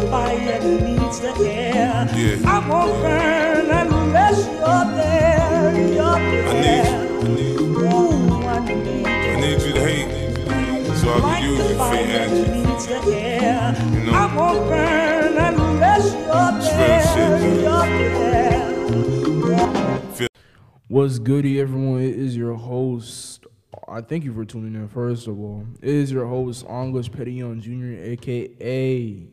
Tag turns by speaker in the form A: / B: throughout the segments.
A: the fire needs the air.
B: Yeah.
A: I won't burn unless you're there. You're
B: I
A: there.
B: need you. I need you.
A: Ooh, I need
B: I need you to hate so I
A: like
B: can use
A: the
B: your fake
A: fire
B: energy.
A: needs the air.
B: You know?
A: I won't burn unless you're
B: real shit,
A: there.
B: man.
A: You're there.
C: What's goody, everyone? It is your host. I thank you for tuning in. First of all, it is your host, English Petillon Jr., aka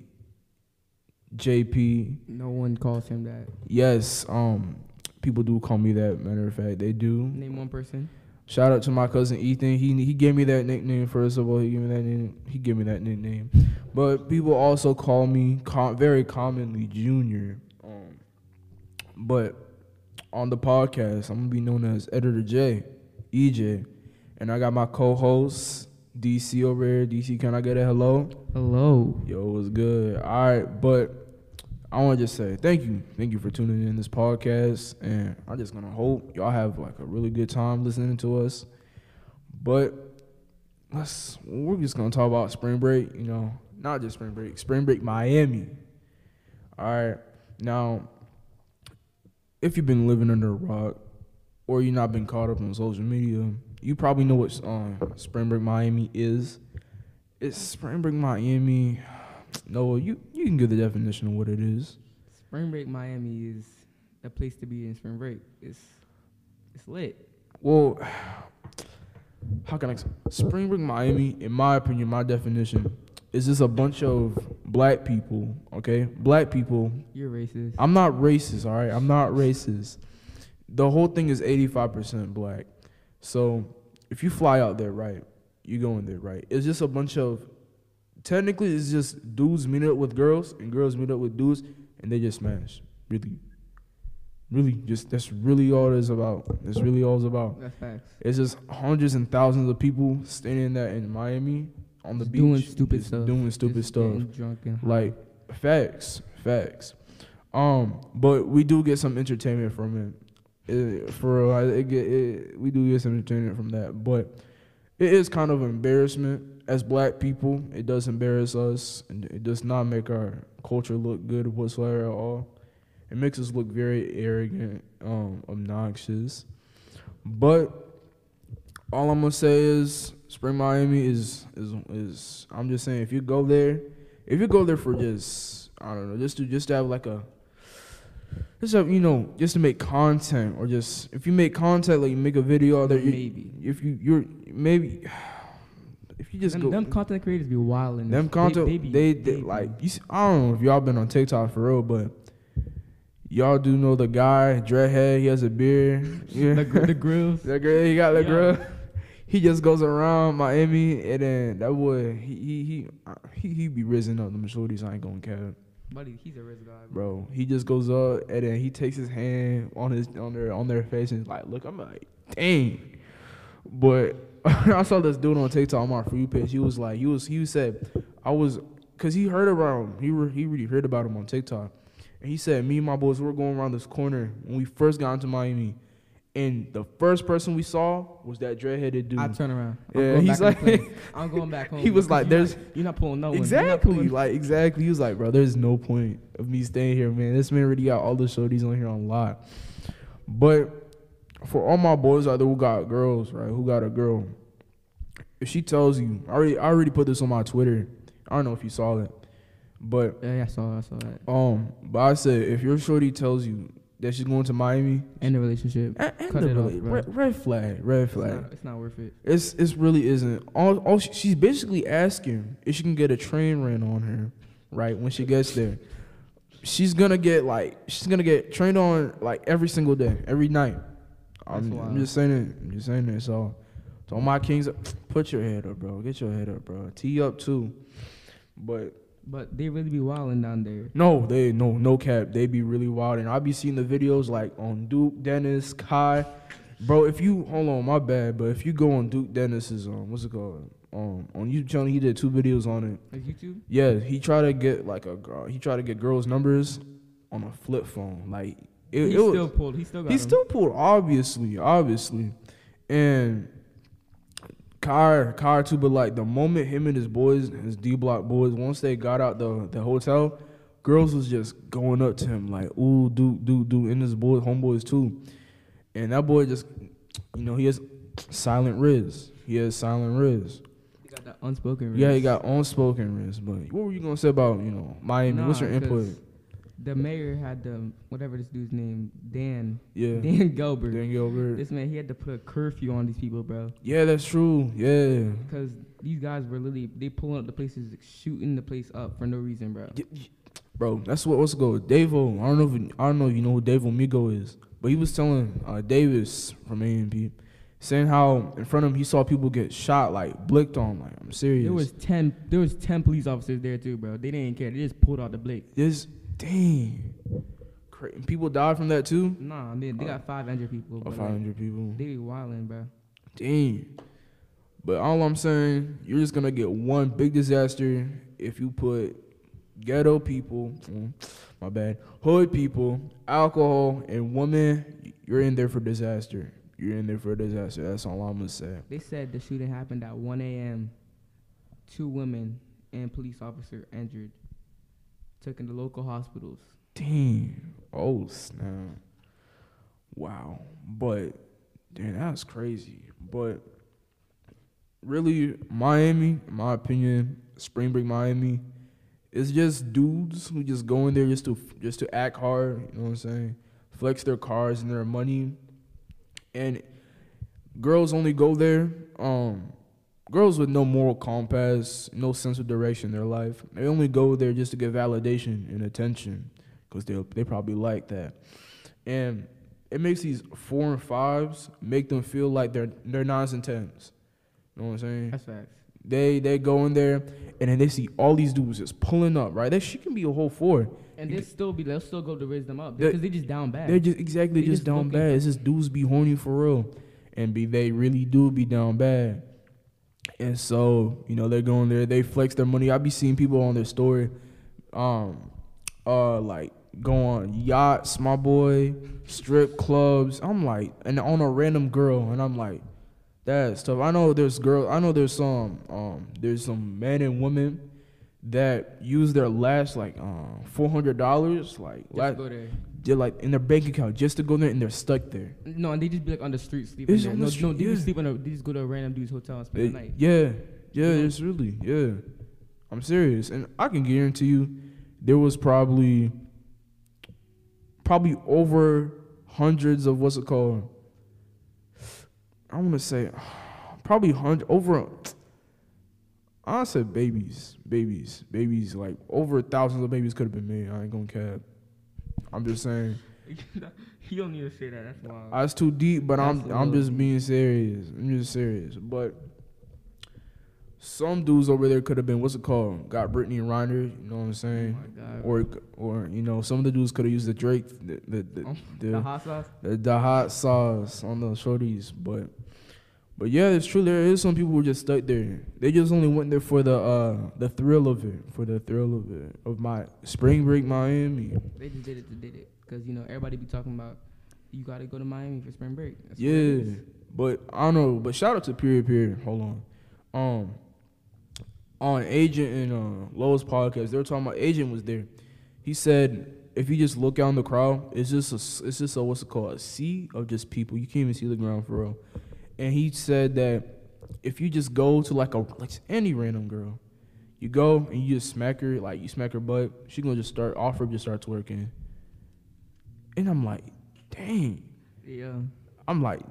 C: JP.
D: No one calls him that.
C: Yes, um, people do call me that. Matter of fact, they do.
D: Name one person.
C: Shout out to my cousin Ethan. He he gave me that nickname. First of all, he gave me that name. He gave me that nickname. But people also call me com- very commonly Junior. Um, but on the podcast, I'm gonna be known as Editor J, EJ, and I got my co-host DC over here. DC, can I get a hello?
D: Hello.
C: Yo, what's good? All right, but I want to just say thank you, thank you for tuning in this podcast, and I'm just gonna hope y'all have like a really good time listening to us. But let's we're just gonna talk about spring break, you know, not just spring break, spring break Miami. All right, now if you've been living under a rock or you not been caught up on social media, you probably know what um, spring break Miami is. It's spring break Miami. No, you you can give the definition of what it is.
D: Spring break Miami is a place to be in spring break. It's it's lit.
C: Well, how can I? Spring break Miami, in my opinion, my definition is just a bunch of black people. Okay, black people.
D: You're racist.
C: I'm not racist. All right, I'm not racist. The whole thing is 85% black. So if you fly out there, right, you go in there, right. It's just a bunch of. Technically, it's just dudes meet up with girls and girls meet up with dudes, and they just smash. Really, really, just that's really all it's about. That's really all it's about.
D: That's facts.
C: It's just hundreds and thousands of people standing there in Miami on the
D: Just
C: beach,
D: doing stupid stuff.
C: doing stupid
D: Just
C: stuff.
D: and.
C: Like facts, facts. Um, but we do get some entertainment from it. it for real, it it, we do get some entertainment from that. But it is kind of embarrassment as black people. It does embarrass us, and it does not make our culture look good whatsoever at all. It makes us look very arrogant, um, obnoxious. But all I'm gonna say is Spring Miami is is is I'm just saying if you go there, if you go there for just I don't know, just to just to have like a just have, you know, just to make content or just if you make content like you make a video out there, you,
D: maybe.
C: if you you're maybe if you just
D: them,
C: go
D: them content creators be wild in
C: them content
D: They, they, be-
C: they,
D: they
C: they like you, see- I don't know if y'all been on TikTok for real, but y'all do know the guy dreadhead. He has a beard. Yeah.
D: the, the grills.
C: That girl, he got the
D: Yeah.
C: girl. He just goes around Miami, and then that boy, he he he uh, he, he be raising up them shorties. I ain't gonna care,
D: Buddy, he's a rich guy, bro.
C: bro. He just goes up, and then he takes his hand on his on their on their face and like, look, I'm like, dang. But I saw this dude on TikTok on my free page. He was like, he was he said, I was, cause he heard about him. He re, he really heard about him on TikTok, and he said, me and my boys we were going around this corner when we first got into Miami. And the first person we saw was that dreadheaded dude.
D: I turn around. I'm
C: Yeah, he's
D: back in the
C: like-
D: I'm going back home.
C: He was like,
D: you're
C: "There's-
D: not, you're not pulling no
C: Exactly,
D: pulling-
C: like exactly. He was like, bro, there's no point of me staying here, man. This man already got all the shorties on here on lot. But for all my boys out there who got girls, right? Who got a girl? If she tells you, I already, I already put this on my Twitter. I don't know if you saw it, but
D: Yeah, yeah, I saw, I saw that.
C: um, but I said if your shorty tells you that she's going to Miami,
D: End the relationship.
C: and, and
D: Cut
C: the
D: it off, bro.
C: red, red flag, red
D: It's
C: flag.
D: not, it's not worth it.
C: It's it's really isn't. All all she, she's basically asking if she can get a train ran on her, right? When she gets there, she's gonna get like she's gonna get trained on like every single day, every night. I'm, I'm just saying it. I'm just saying it. So, all my kings, put your head up, bro. Get your head up, bro. Tee up too. But
D: But they really be wilding down there.
C: no, they no no cap. They be really wild, and I be seeing the videos like on Duke, Dennis, Kai. Bro, if you hold on, my bad, but if you go on Duke Dennis's um, what's it called? Um, on YouTube channel, he did two videos on it.
D: Like YouTube?
C: Yeah, he tried to get like a girl. He tried to get girls' numbers on a flip phone. Like it,
D: he
C: it was,
D: still pulled. He still got
C: he
D: him.
C: still pulled, obviously, obviously, and Car Car too. But like the moment him and his boys, his D Block boys, once they got out the the hotel, girls was just going up to him like, ooh, do do do, and his boy homeboys too, and that boy just, you know, he has silent riz. He has silent riz.
D: He got that unspoken.
C: Yeah, he got unspoken riz. But what were you gonna say about you know Miami? What's your input?
D: The mayor had the whatever this dude's name, Dan,
C: Yeah,
D: Dan Gelbert.
C: Dan Gilbert.
D: This man, he had to put a curfew on these people, bro.
C: Yeah, that's true. Yeah.
D: Because these guys were literally they pulling up the places, shooting the place up for no reason, bro.
C: Bro, that's what what's go. Davo, I don't know if you- I don't know if you know who Davo Migo is, but he was telling uh, Davis from AMP, saying how in front of him he saw people get shot, like blicked on. Like I'm serious.
D: There was ten, there was ten police officers there too, bro. They didn't care. They just pulled out the blick.
C: this dang. Cra- People died from that too.
D: Nah, I mean they got five hundred people.
C: Or
D: But like,
C: 500 people.
D: they be wilding, bro.
C: Dang. But all I'm saying, you're just gonna get one big disaster if you put ghetto people, mm, my bad, hood people, alcohol, and women. You're in there for disaster. You're in there for disaster. That's all I'm gonna say.
D: They said the shooting happened at 1 a.m. Two women and police officer injured, taken to local hospitals.
C: Damn. Oh snap. Wow. But damn, that's crazy. But really, Miami, in my opinion, spring break Miami, it's just dudes who just go in there just to just to act hard. You know what I'm saying? Flex their cars and their money, and girls only go there. Um, girls with no moral compass, no sense of direction in their life. They only go there just to get validation and attention because they they probably like that, and it makes these four and fives make them feel like they're they're nines and tens. You know what I'm saying?
D: That's facts.
C: They they go in there and then they see all these dudes just pulling up. Right? That she can be a whole four.
D: And they still be, they'll still go to raise them up because they just down bad.
C: They're just exactly
D: They
C: just,
D: just
C: down bad. It's just dudes be horny for real, and be they really do be down bad. And so you know they're going there. They flex their money. I be seeing people on their story, um, uh, like go on yachts, my boy, strip clubs. I'm like, and on a random girl, and I'm like, that's tough. I know there's girl. I know there's some, um, there's some men and women that use their last like um, four hundred dollars, like
D: Just
C: la-
D: go there.
C: They're like in their bank account just to go there and they're stuck there.
D: No, and they just be like on the street sleeping
C: It's
D: there.
C: on the
D: No,
C: street,
D: no, they
C: yeah.
D: just sleep on a, they just go to a random dude's hotel and spend the night.
C: yeah, yeah,
D: You know?
C: it's really yeah. I'm serious, and I can guarantee you, there was probably, probably over hundreds of what's it called. I want to say, probably hundred over. I said babies, babies, babies. Like over thousands of babies could have been made. I ain't gonna cap. I'm just saying.
D: you don't need to say that. That's wild.
C: That's too deep, but I'm
D: That's a
C: I'm just being serious. I'm just serious. But some dudes over there could have been what's it called? Got Brittany and Reiner, you know what I'm
D: oh
C: saying?
D: my god.
C: Or or you know some of the dudes could have used the Drake the the the,
D: Oh,
C: the,
D: the hot sauce.
C: the, the hot sauce on the shorties, but but yeah, it's true. There is some people who are just stuck there. They just only went there for the uh the thrill of it, for the thrill of it, of my spring break Miami.
D: They just did it to did it because you know everybody be talking about you got to go to Miami for spring break. That's
C: Yeah, but I don't know. But shout out to Period Period. Hold on. Um, on Agent and uh, Lowe's podcast, they were talking about Agent was there. He said if you just look out in the crowd, it's just a it's just a what's it called a sea of just people. You can't even see the ground for real. And he said that if you just go to like a like any random girl, you go and you just smack her like you smack her butt, she gonna just start offer just start twerking. And I'm like, dang.
D: Yeah.
C: I'm like,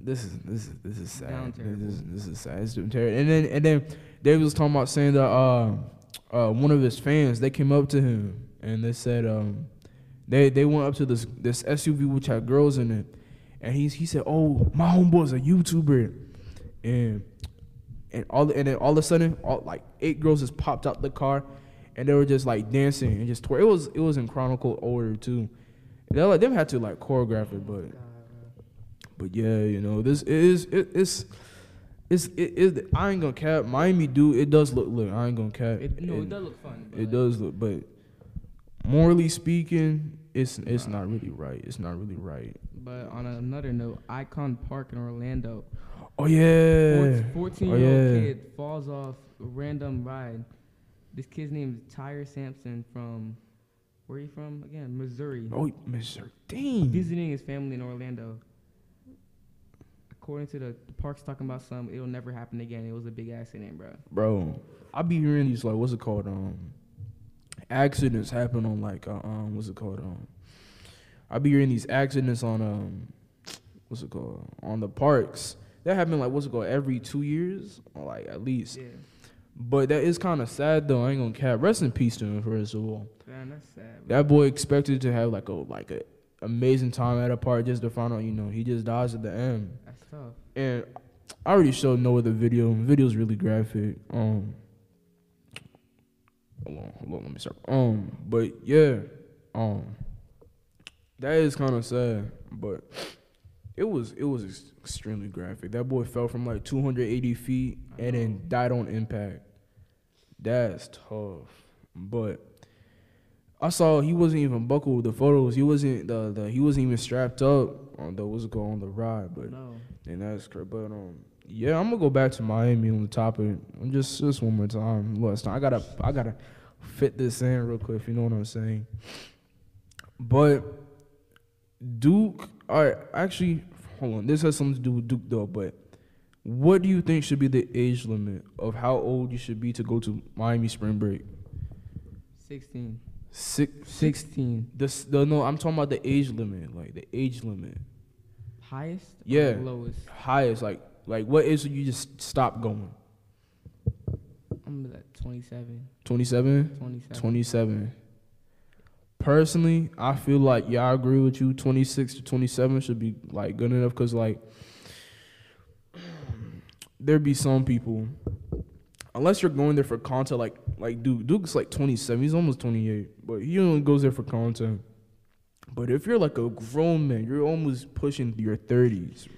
C: this is this is this is sad. This is this is sad. It's doing terrible. And then and then David was talking about saying that uh, uh, one of his fans they came up to him and they said um, they they went up to this this SUV which had girls in it, and he he said, oh my homeboy's a YouTuber, and and all and then all of a sudden all like eight girls just popped out the car, and they were just like dancing and just twerk. It was it was in chronicle order too. They like them had to like choreograph it, but but yeah, you know, this is it, it's it's it, it I ain't gonna cap. Miami do it does look look. I ain't gonna cap.
D: It, no, it does look fun.
C: It
D: like,
C: does look, but morally speaking, it's it's not really right. It's not really right.
D: But on another note, Icon Park in Orlando,
C: Oh yeah.
D: 14
C: Oh,
D: year old
C: yeah.
D: kid falls off a random ride. This kid's name is Tyre Sampson from Where are you from again? Missouri.
C: Oh, Mr. Dang.
D: Visiting his family in Orlando. According to the, the park's talking about some, it'll never happen again. It was a big accident, bro.
C: Bro, I be hearing these like what's it called? Um accidents happen on like uh, um what's it called? Um I be hearing these accidents on um what's it called? On the parks. That happen like what's it called every two years? Or like at least.
D: Yeah.
C: But that is kinda sad though, I ain't gonna cap. Rest in peace to him first of all.
D: Man, that's sad. bro.
C: That boy expected to have like a like a amazing time at a park just to find out, you know, he just dies at the end.
D: That's tough.
C: And I already showed Noah the video. The video's really graphic. Um, hold on, hold on, let me start. Um, but yeah, um, that is kind of sad, but it was it was ex- extremely graphic. That boy fell from like 280 feet and then died on impact. That's tough, but. I saw he wasn't even buckled. The photos, he wasn't the, the he wasn't even strapped up on the what's it called on the ride. But
D: No.
C: and that's correct. But um, yeah, I'm gonna go back to Miami on the topic. I'm just just one more time. Last time I gotta I gotta fit this in real quick. If you know what I'm saying. But Duke, all right, actually, hold on. This has something to do with Duke though. But what do you think should be the age limit of how old you should be to go to Miami spring break?
D: 16.
C: Six,
D: 16.
C: this, the, no, I'm talking about the age limit, like the age limit.
D: Highest? or
C: Yeah.
D: Lowest?
C: Highest, like, like what is you just stop going?
D: I'm at 27.
C: 27?
D: 27.
C: 27. Personally, I feel like yeah, I agree with you. 26 to 27 should be like good enough because like there be some people, unless you're going there for content, like like Duke. Duke's like 27. He's almost 28, but he only goes there for content. But if you're like a grown man, you're almost pushing your 30s,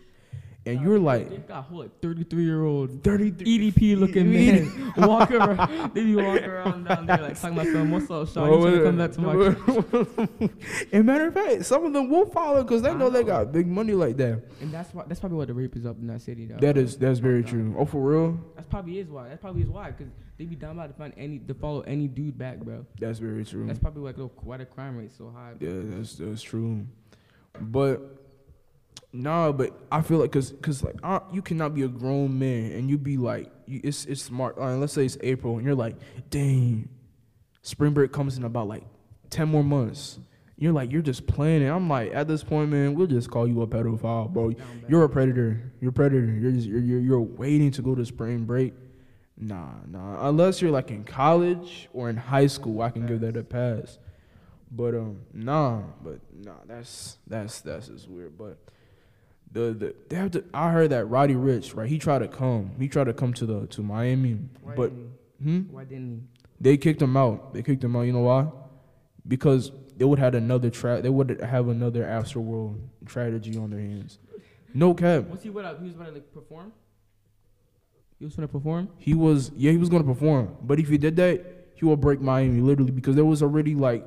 C: and you're
D: They
C: like
D: got whole like 33 year old
C: 33.
D: EDP looking man walking around. They be walking around down there like talking about some what's up, Sean? You trying to come back to my
C: and matter of fact, some of them will follow because they know they got big money like that.
D: And that's why that's probably why the rape is up in that city though.
C: That is that's very true. Uh, oh, for real?
D: That's probably is why. That's probably is why because they be down about to find any to follow any dude back, bro.
C: That's very true.
D: That's probably like why the crime rate's so high. bro.
C: yeah, that's that's true. But nah, but I feel like cause cause like uh, you cannot be a grown man and you be like you, it's it's smart. Uh, let's say it's April and you're like, dang, spring break comes in about like ten more months. You're like you're just playing it. I'm like at this point, man, we'll just call you a pedophile, bro. You're a predator. You're a predator. You're just you're, you're you're waiting to go to spring break. Nah, nah. Unless you're like in college or in high school, I can give that a pass. But um, nah, but nah. That's that's that's just weird. But the the they have to. I heard that Roddy Ricch, right? He tried to come. He tried to come to the to Miami,
D: Why
C: but
D: didn't
C: hmm,
D: he? why didn't
C: they kicked him out. They kicked him out. You know why? Because they would have another trap. They would have another Astroworld tragedy on their hands. No cap.
D: he? Was he what? He was about to like perform. He was gonna perform.
C: He was yeah, he was gonna perform. But if he did that, he will break Miami literally because there was already like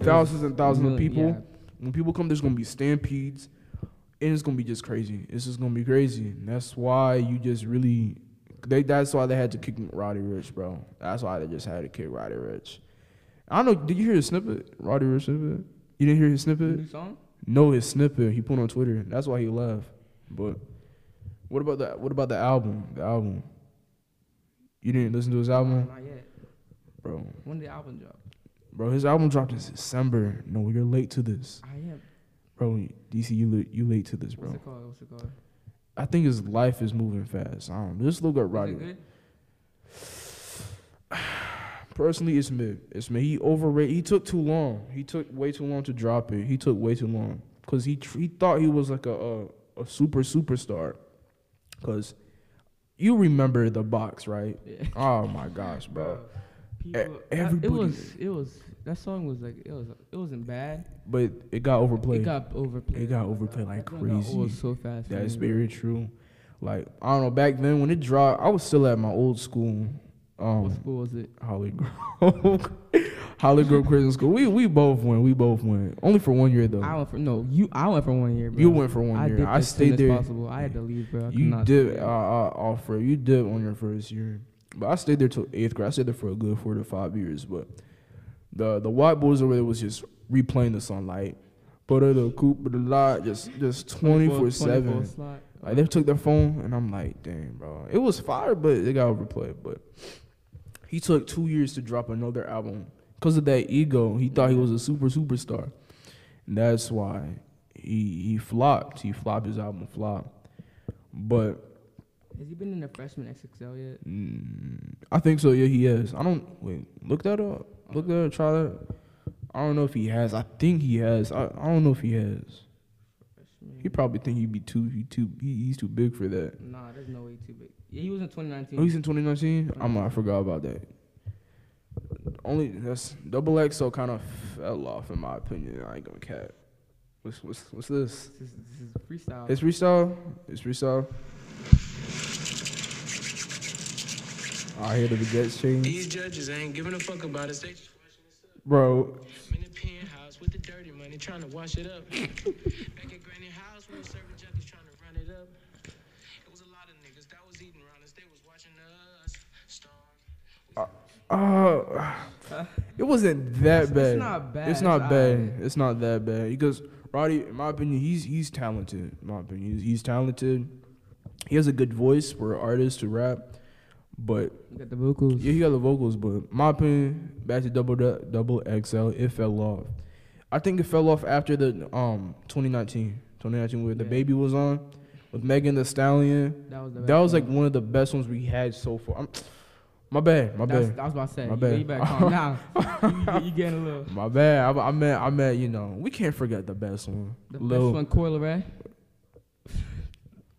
C: thousands and thousands of people.
D: yeah.
C: When people come, there's gonna be stampedes, and it's gonna be just crazy. It's just gonna be crazy. And that's why you just really, they. That's why they had to kick Roddy Ricch, bro. That's why they just had to kick Roddy Ricch. I don't know. Did you hear his snippet? Roddy Ricch snippet? You didn't hear his snippet?
D: New song.
C: No, his snippet he put on Twitter. That's why he left. But what about that? What about the album? The album. You didn't listen to his album,
D: Not yet.
C: bro.
D: When did the album drop?
C: Bro, his album dropped in December. No, you're late to this,
D: I am.
C: Bro. DC, you late, you late to this, bro.
D: What's it called? What's it called?
C: I think his life is moving fast. I don't. know. Just look
D: Is
C: Roddy. Personally, it's mid. It's mid. He overrated. He took too long. He took way too long to drop it. He took way too long because he tr- he thought he was like a a, a super superstar. Cause you remember the box, right?
D: Yeah.
C: Oh my gosh, bro.
D: People, that- it was it was that song was like it was it wasn't bad.
C: But it got overplayed.
D: It got overplayed.
C: It got overplayed like
D: That got
C: crazy.
D: old so fast.
C: That's very true. Like I don't know. Back then when it dropped, I was still at my old school.
D: What
C: Um,
D: school was it?
C: Holly Grove, Holly Grove Christian School. We we both went. We both went. Only for one year though.
D: I went for no. You. I went for one year. Bro.
C: You went for one
D: I
C: year. I stayed there.
D: As possible. I had to leave, bro. I
C: You did uh, uh, offer. You did on your first year, but I stayed there till eighth grade. I stayed there for a good four to five years. But the the white boys over there was just replaying the sunlight. but the coop, but the lot, just just twenty four seven.
D: slot.
C: Like they took their phone, and I'm like, damn, bro, it was fire, but it got overplayed. But he took two years to drop another album because of that ego. He thought he was a super superstar, and that's why he he flopped. He flopped his album flop. But
D: Has he been in the freshman XXL yet?
C: mm, I think so. Yeah, he has. I don't wait. Look that up. Look that up. Try that. I don't know if he has. I think he has. I, I don't know if he has.
D: Freshman.
C: He probably think he'd be too. He too. He, he's too big for that.
D: Nah, there's no way too big. Yeah, he was in 2019.
C: Oh, he's in 2019. I'm. I forgot about that. Only that's double X. So kind of fell off in my opinion. I ain't gonna cap. What's what's what's this?
D: This is, this is freestyle.
C: It's freestyle. It's freestyle. I hear the Jets change,
E: These judges ain't giving a fuck about us. They just watching us up.
C: bro.
E: I'm in the penthouse with the dirty money, trying to wash it up. Back at Granny House, we were serving junkies, trying to run it up. It was a lot of niggas that was eating around us. They was watching us starve.
C: Uh, it wasn't that
D: It's-
C: bad.
D: it's not bad,
C: It's not bad. It's not that bad because Roddy, in my opinion, he's he's talented. In my opinion, he's, he's talented. He has a good voice for an artist to rap, but
D: You got the vocals.
C: yeah, he got the vocals. But my opinion, back to double double XL, it fell off. I think it fell off after the um 2019, 2019 where the baby was on with Megan Thee Stallion.
D: That was the
C: That was like
D: one.
C: of the best ones we had so far. I'm, my bad, my
D: That's,
C: bad.
D: I was about to say.
C: My
D: you,
C: bad.
D: you better calm down. you, you, you getting a little.
C: My bad. I, I meant, I meant, you know, we can't forget the best one.
D: The
C: Lil-
D: best one, Coi Leray.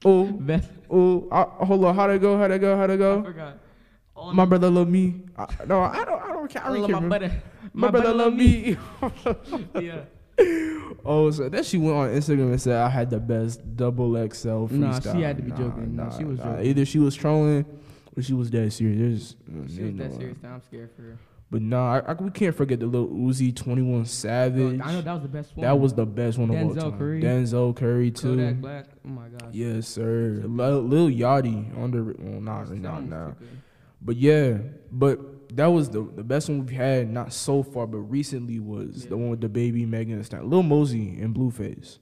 C: Oh, oh, I, hold on. How'd it go? How'd it go? How'd it
D: I
C: go?
D: forgot. All
C: My brother love me. I, no, I don't. I don't care. I
D: I
C: don't care.
D: my brother.
C: My, brother, love me.
D: yeah.
C: oh, so then she went on Instagram and said I had the best double XL freestyle.
D: Nah, she had to be joking. Nah, she was joking.
C: Either she was trolling or she was dead serious. There's-
D: She was that serious. Now I'm scared for her.
C: But nah, I, I, we can't forget the little Uzi Twenty One Savage.
D: Oh, I know that was the best one.
C: That was the best one of all
D: Denzel
C: time.
D: Curry.
C: Denzel Curry too.
D: Kodak Black. Oh my gosh.
C: Yes, sir. Lil, Lil Yachty under well, not not now,
D: too
C: but yeah, but that was the the best one we've had. Not so far, but recently was the one with the baby Megan and Stallion, Lil Mosey and Blueface,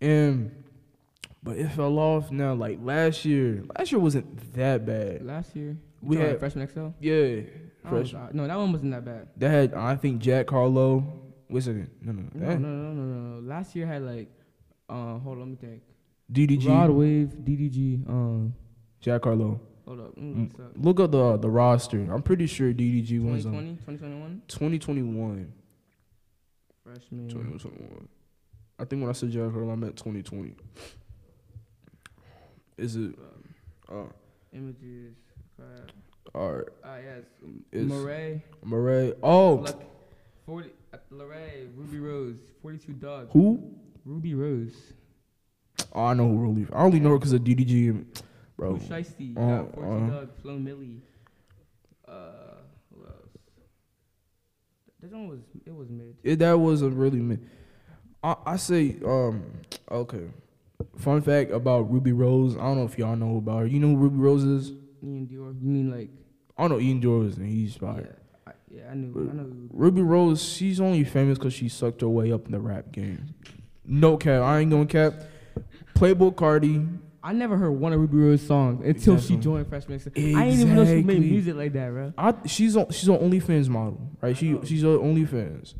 C: and but it fell off now. Like last year, last year wasn't that bad.
D: Last year.
C: We had-
D: freshman XL.
C: Yeah,
D: No, that one wasn't that bad.
C: That had I think Jack Harlow. Wait a second, no no,
D: No, no, no, no, no, no. Last year had like, uh, hold on, let me think.
C: DDG,
D: Rod Wave, DDG. Um,
C: Jack Harlow.
D: hold up. Mm, up?
C: Look up the the roster. I'm pretty sure DDG was on
D: 2020, 2021.
C: 2021.
D: Freshman.
C: 2021. I think when I said Jack Harlow, I meant 2020. Is it? Uh,
D: Images. Crap.
C: All right.
D: Ah, yes.
C: Is
D: Morray.
C: Morray? Oh,
D: Luck, 40. Uh. Rubi Rose. 42 Dugg.
C: who?
D: Rubi Rose.
C: Oh, I know who Ruby. I only know her because of DDG, bro.
D: Bro. Shiesty.
C: uh,
D: Uh, 42
C: uh.
D: Dog. Flo Milli. Uh, who else? This one was, it was mid.
C: It, that was a really. mi- I I say um okay. Fun fact about Rubi Rose. I don't know if y'all know about her. You know who Rubi Rose is?
D: Iann Dior. You mean like,
C: I know Iann Dior is and he's
D: yeah. I, yeah, I knew, I know.
C: Rubi Rose, she's only famous because she sucked her way up in the rap game. No cap, I ain't gonna cap. Playboi Carti,
D: I never heard one of Rubi Rose's songs until
C: Exactly.
D: she joined Freshman. I didn't even know she made music like that, bro.
C: I she's on she's on OnlyFans model, right? She
D: know.
C: she's on OnlyFans,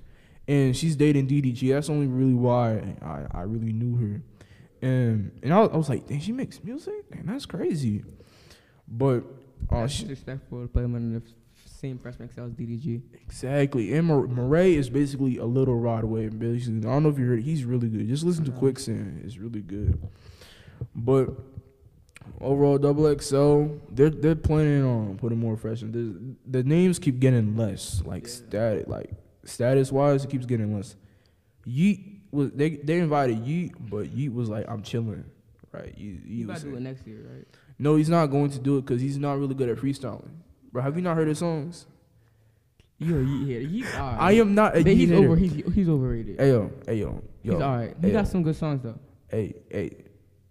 C: and she's dating DDG. That's only really why I, I really knew her, and and I was, I was like, dang, she makes music, and that's crazy. But uh,
D: That's
C: she,
D: disrespectful to play them in the same Freshman X as DDG.
C: exactly. And Mor- Morray is basically a little Rod Wave. Basically, I don't know if you heard. He's really good. Just listen to Quicksand. It's really good. But overall, Double XL, they're they're planning on putting more freshmen. The, the names keep getting less, like
D: Yeah.
C: status, like status wise, it keeps getting less. Yeat was they they invited Yeat, but Yeat was like, I'm chilling, right?
D: You
C: You
D: about to do it next year, right?
C: no, he's not going to do it because he's not really good at freestyling. Bro, have you not heard his songs?
D: Yo, here? He's alright.
C: I am not a
D: he's over. He's he's overrated.
C: Hey yo, hey yo, yo.
D: he's alright. He
C: hey,
D: got some good songs though.
C: hey, hey,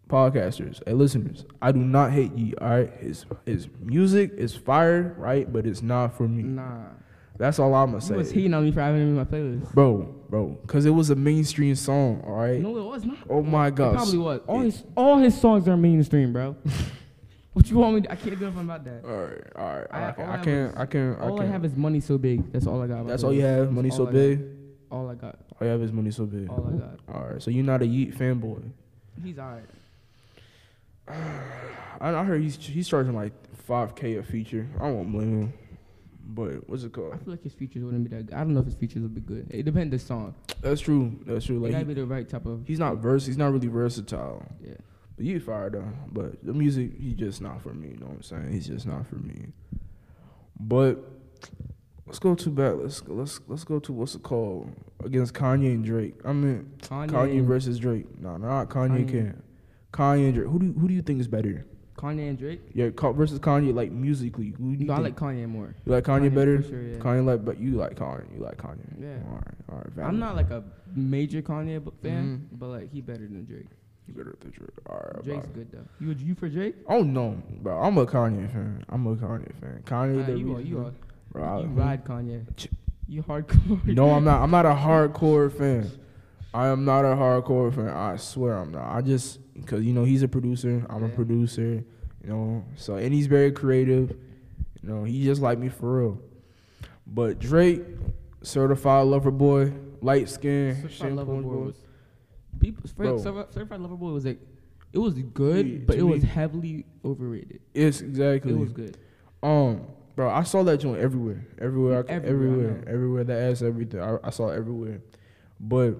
C: podcasters, hey, listeners, I do not hate Yeat, all right? His his music is fire, right? But it's not for me,
D: Nah.
C: That's all I'm gonna
D: You
C: say.
D: was heating on me for having him in my playlist.
C: bro, bro, because it was a mainstream song. All right.
D: No, it was not.
C: Oh my
D: It probably was. All his all his songs are mainstream, bro. what you want me? To, I can't do nothing about that.
C: All right, all right.
D: I-
C: I,
D: all
C: can,
D: I
C: I can't.
D: is-
C: I can't.
D: All I
C: can't.
D: have is money so big. That's all I got.
C: That's all you have. Money
D: That's
C: so
D: all I
C: big.
D: All I got.
C: All you have is money so big.
D: All I got.
C: All right. So you're not a Yeat fanboy.
D: He's alright.
C: I, I heard he's he's charging like 5k a feature. I won't blame him. But what's it called?
D: I feel like his features wouldn't be that good. I don't know if his features would be good. It depends the song.
C: That's true. That's true.
D: It
C: Like
D: gotta
C: he-
D: be the right type of.
C: he's not vers. He's not really versatile.
D: Yeah.
C: But you fired though. But the music, he's just not for me. You know what I'm saying? He's just not for me. But let's go to back. Let's let's let's go to what's it called against Kanye and Drake. I mean
D: Kanye,
C: Kanye versus Drake. No, not Kanye.
D: Kanye.
C: Can Kanye and Drake. Who do who do you think is better?
D: Kanye and Drake.
C: Yeah, versus Kanye like musically. Who do you
D: No, I
C: think?
D: like Kanye more.
C: you like Kanye,
D: Kanye
C: better.
D: for sure, yeah.
C: Kanye like, but you like Kanye. You like Kanye.
D: Yeah.
C: All right. All right. Valid.
D: I'm not like a major Kanye b- fan,
C: Mhm.
D: but like he better than Drake.
C: You better than Drake. All right.
D: Drake's
C: bro.
D: good though. You you for Drake?
C: Oh no, bro. I'm a Kanye fan. I'm a Kanye fan. Kanye.
D: Uh,
C: the
D: you are, you are.
C: Bro, I-
D: you ride Kanye.
C: Ch-
D: You hardcore.
C: No, I'm not. I'm not a hardcore fan. I am not a hardcore fan. I swear I'm not. I just because you know he's a producer. I'm a producer. You know, so and he's very creative. You know, he just like me for real. But Drake, certified lover boy, light skin,
D: Certified Lover Boy was people.
C: Bro.
D: Certified, Lover Boy was like, it was good,
C: Yeah,
D: but it was heavily overrated.
C: It's exactly.
D: It was good.
C: Um, bro, I saw that joint everywhere, everywhere, I
D: Everywhere,
C: everywhere, everywhere. That ass, everything. I, I saw everywhere. But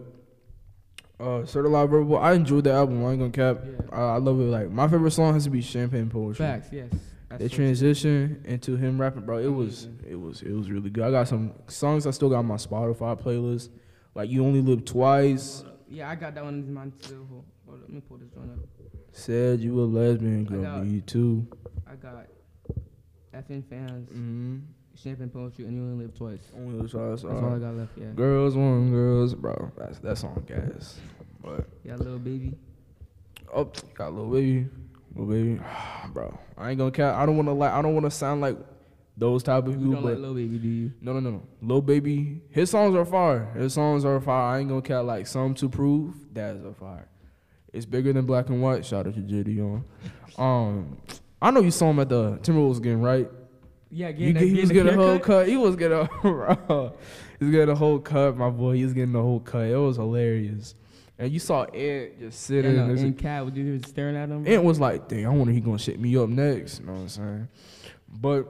C: uh, certified verbal, I enjoyed the album. I ain't gonna cap.
D: Yeah.
C: I, I love it. Like my favorite song has to be Champagne Poetry.
D: Facts, yes. That's
C: They transition into him rapping, bro. It was, it was, it was really good. I got some songs I still got on my Spotify playlist. Like you only live twice.
D: Yeah, I got that one in mind too. Hold, hold let me pull this one up.
C: Said you a lesbian, girl. Me too.
D: I got FN fans,
C: Mm-hmm.
D: Champagne Poetry, and You Only Live Twice.
C: Only live twice.
D: That's all I got left. Yeah.
C: Girls want girls, bro. That's that song gas. But
D: Yeah, little baby.
C: oh, got little baby, little baby, bro. I ain't gonna cap. I don't wanna like. I don't wanna sound like those type of
D: You
C: people.
D: don't like little baby, do you?
C: no, no, no, no. Little baby, his songs are fire. His songs are fire. I ain't gonna cap. Like Sum 2 Prove, that's a fire. It's bigger than black and white. Shout out to JD on. Um, I know you saw him at the Timberwolves game, right?
D: Yeah,
C: You get, he was getting a whole cut. He was getting a. He was getting a whole cut, my boy. He was getting a whole cut. It was hilarious. And you saw Ant just sitting.
D: And, uh,
C: and
D: Cat, was you staring at him?
C: Ant was like, "Dang, I wonder he gonna shit me up next." You know what I'm saying? But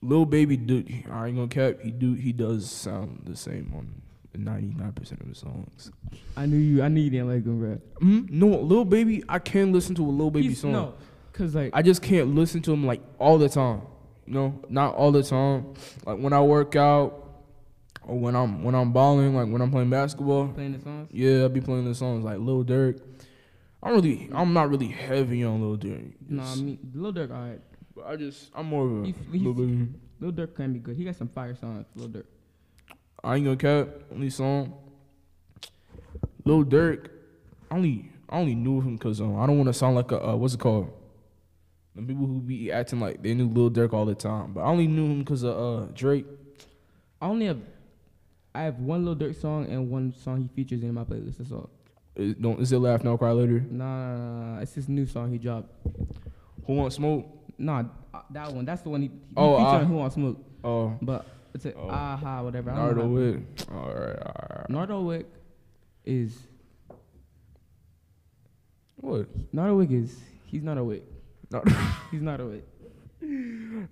C: little Baby, dude, I ain't gonna cap. He do he does sound the same on 99 percent of his songs.
D: I knew you. I knew you didn't like him, bro.
C: Mm, no, Lil Baby, I can't listen to a little Baby
D: He's-
C: song.
D: No, cause like
C: I just can't listen to him like all the time. You know, not all the time. Like when I work out or when I'm when I'm balling, like when I'm playing basketball.
D: playing the songs.
C: Yeah, I be playing the songs like Lil Durk. I'm really, I'm not really heavy on Lil Durk.
D: No, I mean Lil Durk, alright.
C: but I just, I'm more of a
D: He-
C: Lil
D: he- Lil Durk can be good. He got some fire songs. Lil Durk.
C: I ain't gonna cap only song. Lil Durk, I only, I only knew him because um, I don't want to sound like a uh, what's it called? The people who be acting like they knew Lil Durk all the time, but I only knew him because of uh, Drake.
D: I only have, I have one Lil Durk song and one song he features in my playlist. That's all.
C: Is, don't is it laugh now cry later?
D: Nah, nah, nah, it's his new song he dropped.
C: Who want smoke?
D: Nah, uh, that one. That's the one he, he
C: Oh,
D: featured on Who on Smoke.
C: Oh,
D: But it's a
C: Oh.
D: aha whatever. I don't know
C: Nardo Wick. All right, all right.
D: Nardo Wick is
C: What?
D: Nardo Wick is he's not a Wick.
C: Nar-
D: He's not a Wick.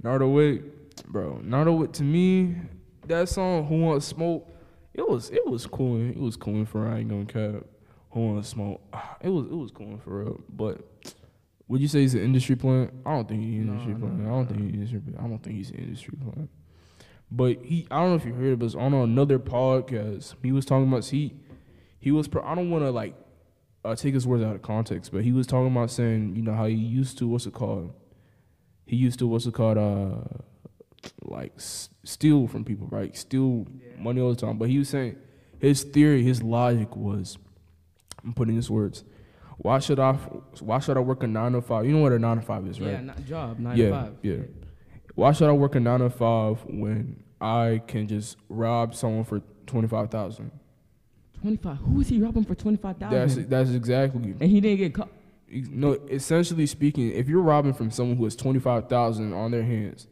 C: Nardo Wick, bro. Nardo Wick to me, that song "Who Wants Smoke," it was it was cool. It was cool for I ain't gonna cap. Who Wants Smoke? Ah, it was it was cool for real. But would you say he's an industry plant? I don't think he's an industry
D: no,
C: plant.
D: no,
C: I don't think he's industry. I don't think he's an industry plant. But he, I don't know if you heard it, but it's on another podcast. He was talking about he, he was. Pro, I don't want to like uh, take his words out of context, but he was talking about saying, you know, how he used to what's it called? He used to what's it called? Uh, like s- steal from people, right? Steal money all the time. But he was saying his theory, his logic was, I'm putting his words. Why should I? Why should I work a nine to five? You know what a nine to five is, right?
D: Yeah, not job nine
C: yeah,
D: to five.
C: yeah. Why should I work a nine to five when I can just rob someone for twenty five thousand.
D: Twenty five. Who is he robbing for 25,000?
C: That's that's exactly.
D: And he didn't get caught.
C: No, essentially speaking, if you're robbing from someone who has twenty five thousand on their hands,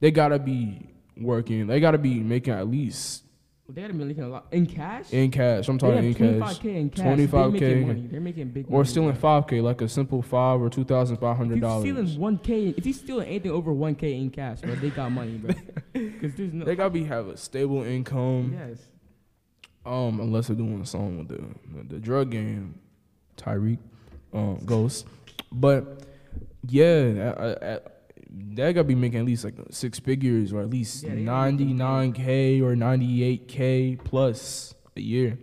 C: they gotta be working. They gotta be making at least
D: They had a million a lot in cash.
C: in cash. I'm talking in
D: 25
C: cash,
D: k in cash. They're
C: 25K.
D: making money. They're making big.
C: or
D: money,
C: stealing
D: bro.
C: five k, like a simple five or two thousand five
D: If
C: hundred dollars.
D: stealing one k, if you're stealing anything over one k in cash, bro, they got money, bro. Because there's no.
C: They gotta be have a stable income.
D: yes.
C: Um, unless they're doing a song with the the drug game, Tyreek, um, Ghost. But yeah, I, I, I, gotta be making at least like six figures or at least
D: Yeah, they gotta be
C: ninety nine k or ninety eight k plus a year.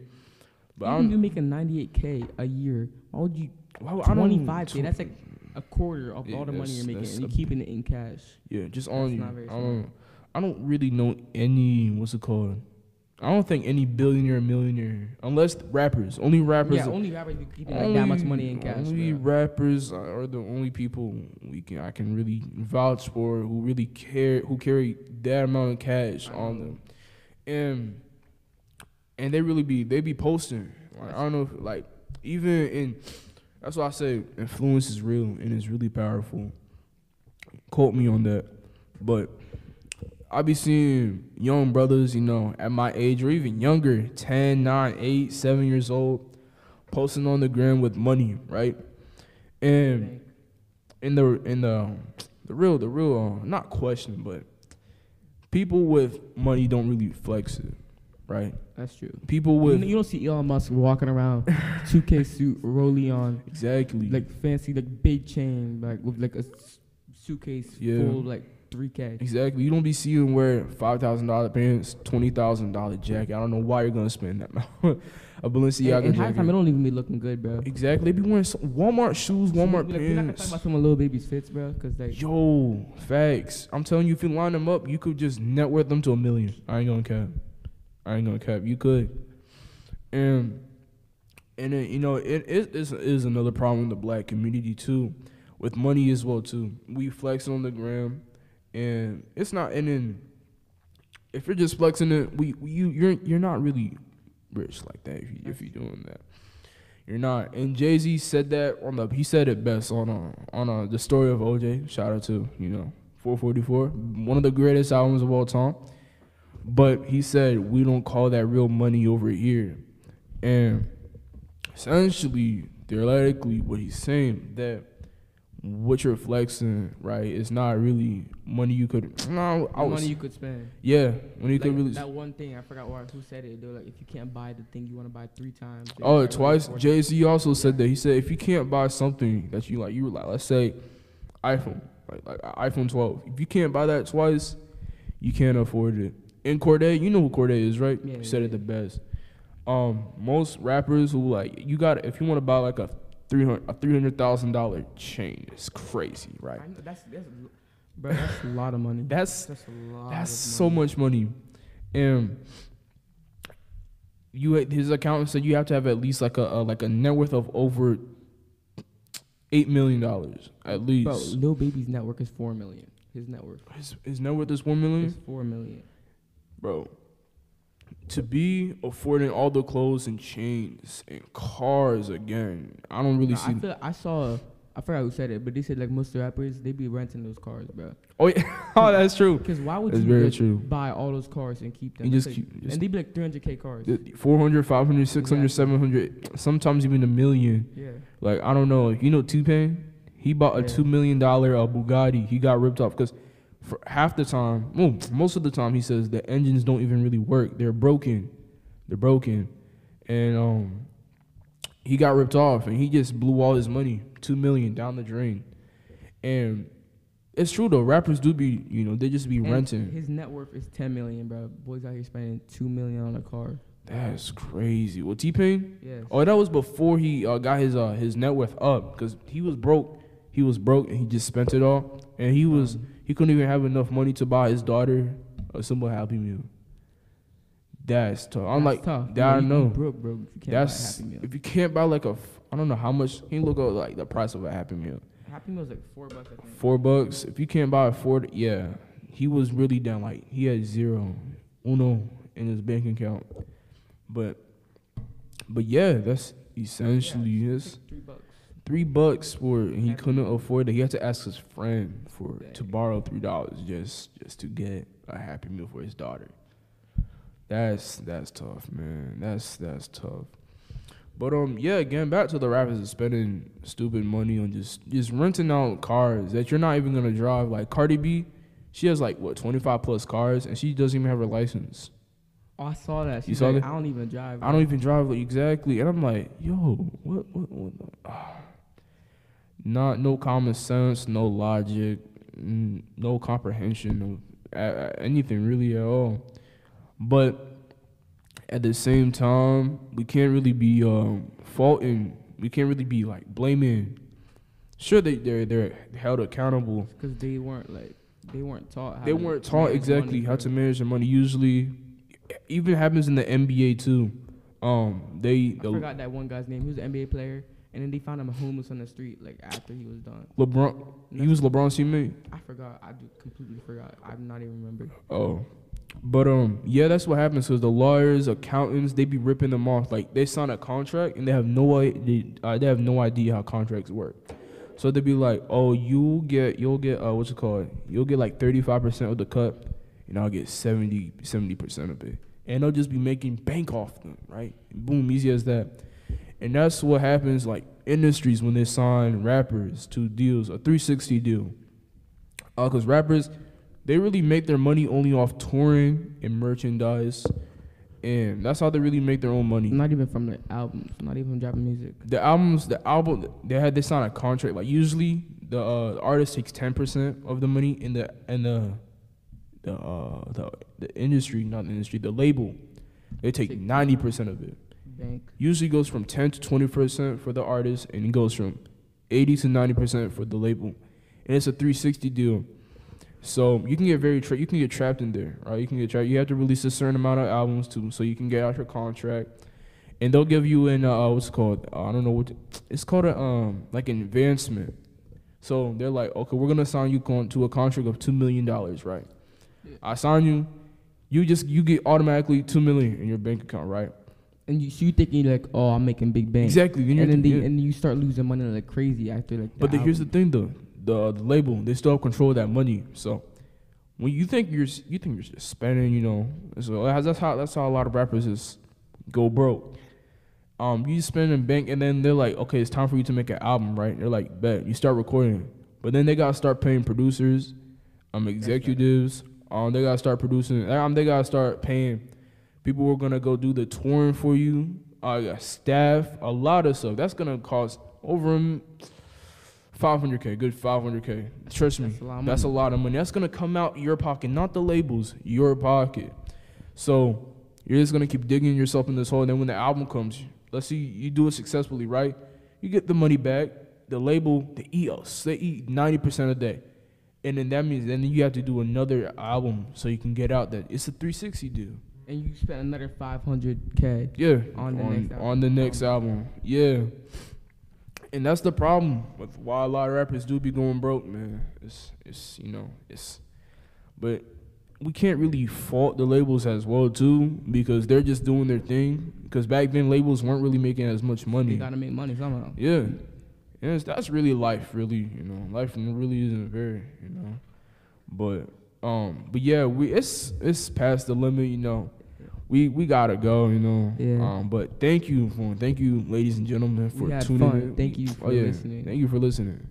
C: But
D: Even if you're
C: don't.
D: making ninety eight k a year, why would you?
C: why would- I don't-
D: Twenty five k. That's like a quarter of
C: Yeah,
D: all the money you're making, and you're keeping it in cash.
C: yeah, just on you. I don't. I don't really know any. What's it called? I don't think any billionaire, millionaire, unless rappers. Only rappers.
D: Yeah, only rappers be keeping like that much money in cash.
C: Only
D: bro.
C: rappers are the only people we can I can really vouch for who really care who carry that amount of cash on them, and and they really be they be posting. Like, I don't know, if, like even in that's why I say influence is real and it's really powerful. Quote me on that, but I be seeing young brothers, you know, at my age or even younger, 10, 9, 8, 7 years old, posting on the gram with money, right? And in the in the the real the real uh, not question, but people with money don't really flex it, right?
D: That's true.
C: People with
D: you don't see Elon Musk walking around 2K suit, rolling on
C: exactly
D: like fancy, like big chain, like with like a suitcase
C: Yeah.
D: full of like 3K.
C: exactly. You don't be seeing wear five thousand dollar pants, twenty thousand dollar jacket. I don't know why you're gonna spend that amount. a Balenciaga
D: And, and
C: jacket.
D: time, it don't even be looking good, bro.
C: Exactly. They be wearing some Walmart shoes, Walmart
D: like, We're not gonna talk about some of little baby's fits, bro, because like
C: Yo, facts. I'm telling you, if you line them up, you could just net worth them to a million. I ain't gonna cap. I ain't gonna cap. You could. And and then, you know, it it is is another problem in the black community too, with money as well too. We flex on the gram, and it's not. And then if you're just flexing it, we, we you you're you're not really rich like that if you if you're doing that. You're not. And Jay Z said that on the he said it best on uh, on uh, the story of OJ. Shout out to you know 444, one of the greatest albums of all time. But he said we don't call that real money over here, and essentially, theoretically, what he's saying that what you're flexing, right, it's not really money you could. No, I was,
D: money you could spend.
C: yeah, money you
D: Like,
C: could really.
D: that one thing I forgot why, who said it. They were like, if you can't buy the thing you want to buy three times.
C: Oh,
D: you
C: twice. Jay Z also said that. He said if you can't buy something that you like, you like, let's say, iPhone, like like iPhone 12. If you can't buy that twice, you can't afford it. And Corday, you know who Corday is, right?
D: Yeah,
C: He said
D: yeah,
C: it the best. Um, most rappers who like you got if you want to buy like a three hundred a three hundred thousand dollar chain, it's crazy, right?
D: Know, that's that's bro, that's a lot of money.
C: That's
D: That's a lot.
C: That's so
D: money.
C: much money. And you his accountant said you have to have at least like a, a like a net worth of over eight million dollars at least.
D: Bro, Lil Baby's network is four million. His network
C: his, his net worth is
D: is
C: million,
D: four million.
C: bro. To be affording all the clothes and chains and cars again, I don't really
D: Nah,
C: see.
D: I feel I saw. I forgot who said it, but they said like most rappers they be renting those cars, bro.
C: oh yeah, oh that's true.
D: Because why would
C: That's
D: you
C: very
D: like,
C: true.
D: buy all those cars and keep them?
C: You just
D: like-
C: keep- just-
D: and they be like 300k cars.
C: 400, 500, 600,
D: Exactly.
C: 700, sometimes even a million.
D: yeah.
C: Like I don't know, you know T Pain, he bought a
D: Yeah.
C: two million dollar uh, Bugatti. He got ripped off because for half the time, well, most of the time, he says the engines don't even really work. They're broken, they're broken, and um, he got ripped off, and he just blew all his money, two million down the drain. And it's true though, rappers do be, you know, they just be
D: And
C: renting.
D: His net worth is 10 million, bro. Boys out here spending two million on a car.
C: That's crazy. Well, T Pain,
D: Yes.
C: Oh, that was before he uh, got his uh, his net worth up because he was broke. He was broke and he just spent it all, and he was he couldn't even have enough money to buy his daughter a simple Happy Meal. That's tough. I'm
D: That's
C: like
D: tough.
C: that. I
D: You- you
C: know.
D: broke, bro. If you can't
C: That's
D: buy a Happy Meal.
C: if you can't buy like a I don't know how much. You look up like the price of a Happy Meal?
D: Happy meal is like four bucks, I think.
C: Four bucks. If you can't buy a four, yeah, he was really down. Like he had zero, uno in his bank account. But, but yeah, that's essentially this
D: Three bucks.
C: Three bucks for and he couldn't afford it. He had to ask his friend for to borrow three dollars just just to get a happy meal for his daughter. That's that's tough, man. That's that's tough. But um, yeah, getting back to the rappers spending stupid money on just just renting out cars that you're not even gonna drive. Like Cardi B, she has like what 25 plus cars, and she doesn't even have her license.
D: Oh, I saw that. She's
C: saw
D: like,
C: that?
D: I don't even drive.
C: I don't even drive like, exactly, and I'm like, yo, what, what, what? ah. Not no common sense, no logic, no comprehension of anything really at all. But at the same time, we can't really be um, faulting. We can't really be like blaming. Sure, they they're they're held accountable.
D: because they weren't like they weren't taught. How
C: They weren't taught exactly how to manage their money. Usually, even happens in the NBA too. Um, they
D: I forgot that one guy's name. He was an NBA player, and then they found him homeless on the street like after he was done.
C: LeBron. He was LeBron's teammate.
D: I forgot. I completely forgot. I'm not even remember.
C: Oh, but um, yeah, that's what happens. Cause the lawyers, accountants, they be ripping them off. Like they sign a contract and they have no idea. Uh, they have no idea how contracts work. So they'd be like, "Oh, you get, you'll get, uh, what's it called? You'll get like thirty five percent of the cut, and I'll get 70 percent of it." And they'll just be making bank off them, right? Boom, easy as that. And that's what happens, like industries when they sign rappers to deals, a three sixty deal. Uh, cause rappers, they really make their money only off touring and merchandise, and that's how they really make their own money.
D: Not even from the albums. Not even dropping music.
C: The albums, the album, they had they sign a contract. Like usually, the uh, artist takes ten percent of the money, in the and the the uh the the industry, not the industry, the label, they take ninety percent of it.
D: Bank.
C: Usually goes from ten to twenty percent for the artist, and it goes from eighty to ninety percent for the label, and it's a three sixty deal. So you can get very tra- you can get trapped in there, right? You can get trapped. You have to release a certain amount of albums too, so you can get out your contract, and they'll give you an uh, what's called uh, I don't know what it's called a um like an advancement. So they're like, okay, we're gonna sign you con- to a contract of two million dollars, right? I sign you, you just you get automatically two million in your bank account, right?
D: And you, so you thinking like, oh, I'm making big bank.
C: Exactly. Then
D: And then they, and you start losing money like crazy after like.
C: But the, here's the thing, though: the the label they still have control of that money. So when you think you're you think you're just spending, you know, so that's that's how that's how a lot of rappers just go broke. Um, you spend in bank, and then they're like, okay, it's time for you to make an album, right? They're like, bet you start recording, but then they gotta start paying producers, um, executives. Um, they gotta start producing. Um, they gotta start paying people who are gonna go do the touring for you. Uh, got staff, a lot of stuff. That's gonna cost over um, 500k, good 500k. Trust me,
D: That's a lot of
C: that's a
D: money.
C: lot of money. That's gonna come out your pocket, not the labels, your pocket. So you're just gonna keep digging yourself in this hole. And then when the album comes, let's see you do it successfully, right? You get the money back. The label, the EOS. They eat 90% a day. And then that means then you have to do another album so you can get out that it's a 360 deal.
D: And you spend another 500k.
C: Yeah,
D: On the
C: on,
D: next album.
C: on the next oh album. Yeah, and that's the problem with why a lot of rappers do be going broke, man. It's it's you know it's, but we can't really fault the labels as well too because they're just doing their thing. Because back then labels weren't really making as much money.
D: They gotta make money somehow.
C: Yeah, it's, that's really life, really. You know, life really isn't very, you know, but um, but yeah, we it's it's past the limit. You know, we we gotta go. You know.
D: Yeah.
C: Um, but thank you for thank you, ladies and gentlemen, for tuning
D: fun.
C: in.
D: Thank you
C: Oh
D: for
C: yeah,
D: listening.
C: thank you for listening,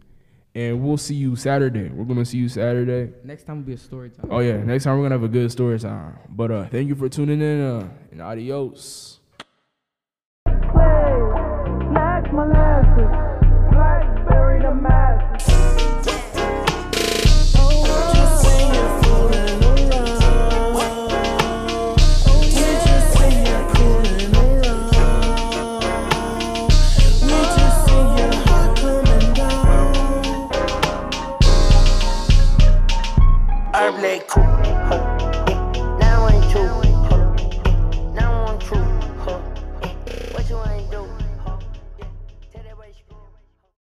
C: and we'll see you Saturday. We're gonna see you Saturday.
D: Next time will be a story time.
C: Oh yeah, next time we're gonna have a good story time. But uh, thank you for tuning in. Uh, and adios.